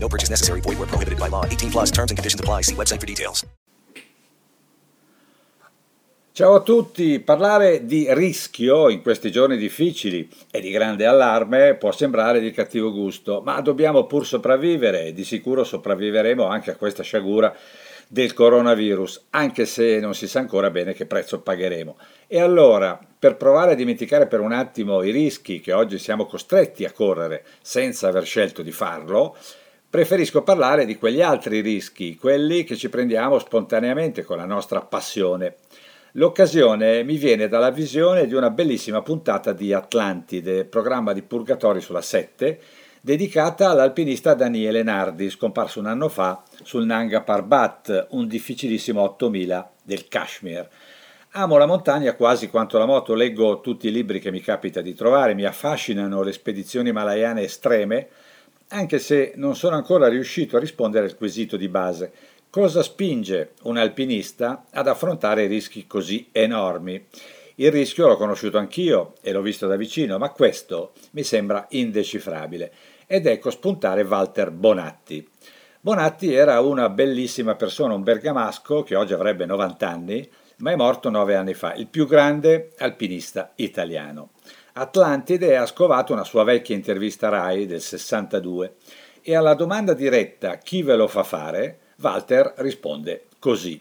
No purchase necessary. Void where prohibited by law. 18 plus terms and conditions apply. See website for details. Ciao a tutti, parlare di rischio in questi giorni difficili e di grande allarme può sembrare di cattivo gusto, ma dobbiamo pur sopravvivere e di sicuro sopravviveremo anche a questa sciagura del coronavirus, anche se non si sa ancora bene che prezzo pagheremo. E allora, per provare a dimenticare per un attimo i rischi che oggi siamo costretti a correre senza aver scelto di farlo, preferisco parlare di quegli altri rischi, quelli che ci prendiamo spontaneamente con la nostra passione. L'occasione mi viene dalla visione di una bellissima puntata di Atlantide, programma di Purgatori sulla 7, dedicata all'alpinista Daniele Nardi, scomparso un anno fa sul Nanga Parbat, un difficilissimo 8000 del Kashmir. Amo la montagna quasi quanto la moto, leggo tutti i libri che mi capita di trovare, mi affascinano le spedizioni malayane estreme, anche se non sono ancora riuscito a rispondere al quesito di base. Cosa spinge un alpinista ad affrontare rischi così enormi? Il rischio l'ho conosciuto anch'io e l'ho visto da vicino, ma questo mi sembra indecifrabile. Ed ecco spuntare Walter Bonatti. Bonatti era una bellissima persona, un bergamasco che oggi avrebbe 90 anni, ma è morto nove anni fa, il più grande alpinista italiano. Atlantide ha scovato una sua vecchia intervista RAI del 62 e alla domanda diretta chi ve lo fa fare, Walter risponde così.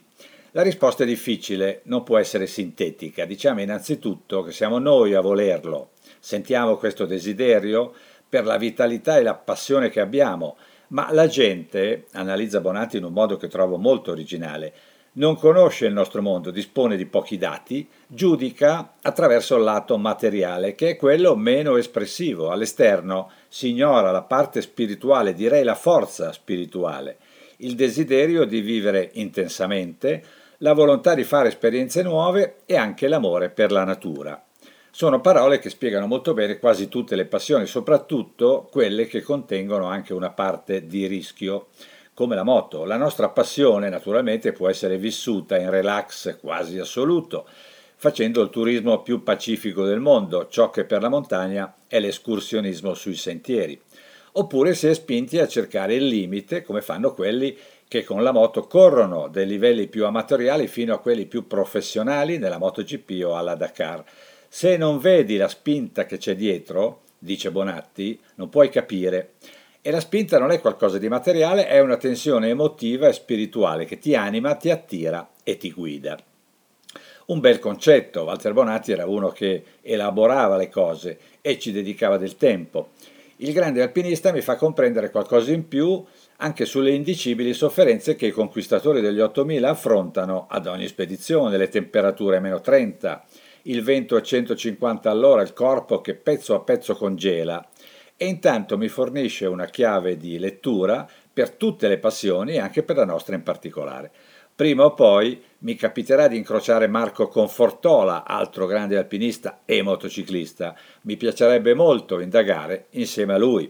La risposta è difficile, non può essere sintetica. Diciamo innanzitutto che siamo noi a volerlo. Sentiamo questo desiderio per la vitalità e la passione che abbiamo, ma la gente, analizza Bonatti in un modo che trovo molto originale, non conosce il nostro mondo, dispone di pochi dati, giudica attraverso il lato materiale, che è quello meno espressivo. All'esterno si ignora la parte spirituale, direi la forza spirituale il desiderio di vivere intensamente, la volontà di fare esperienze nuove e anche l'amore per la natura. Sono parole che spiegano molto bene quasi tutte le passioni, soprattutto quelle che contengono anche una parte di rischio, come la moto. La nostra passione naturalmente può essere vissuta in relax quasi assoluto, facendo il turismo più pacifico del mondo, ciò che per la montagna è l'escursionismo sui sentieri oppure si è spinti a cercare il limite, come fanno quelli che con la moto corrono dai livelli più amatoriali fino a quelli più professionali nella MotoGP o alla Dakar. Se non vedi la spinta che c'è dietro, dice Bonatti, non puoi capire. E la spinta non è qualcosa di materiale, è una tensione emotiva e spirituale che ti anima, ti attira e ti guida. Un bel concetto, Walter Bonatti era uno che elaborava le cose e ci dedicava del tempo. Il grande alpinista mi fa comprendere qualcosa in più anche sulle indicibili sofferenze che i conquistatori degli 8000 affrontano ad ogni spedizione, le temperature a meno 30, il vento a 150 all'ora, il corpo che pezzo a pezzo congela e intanto mi fornisce una chiave di lettura per tutte le passioni e anche per la nostra in particolare. Prima o poi mi capiterà di incrociare Marco Confortola, altro grande alpinista e motociclista. Mi piacerebbe molto indagare insieme a lui.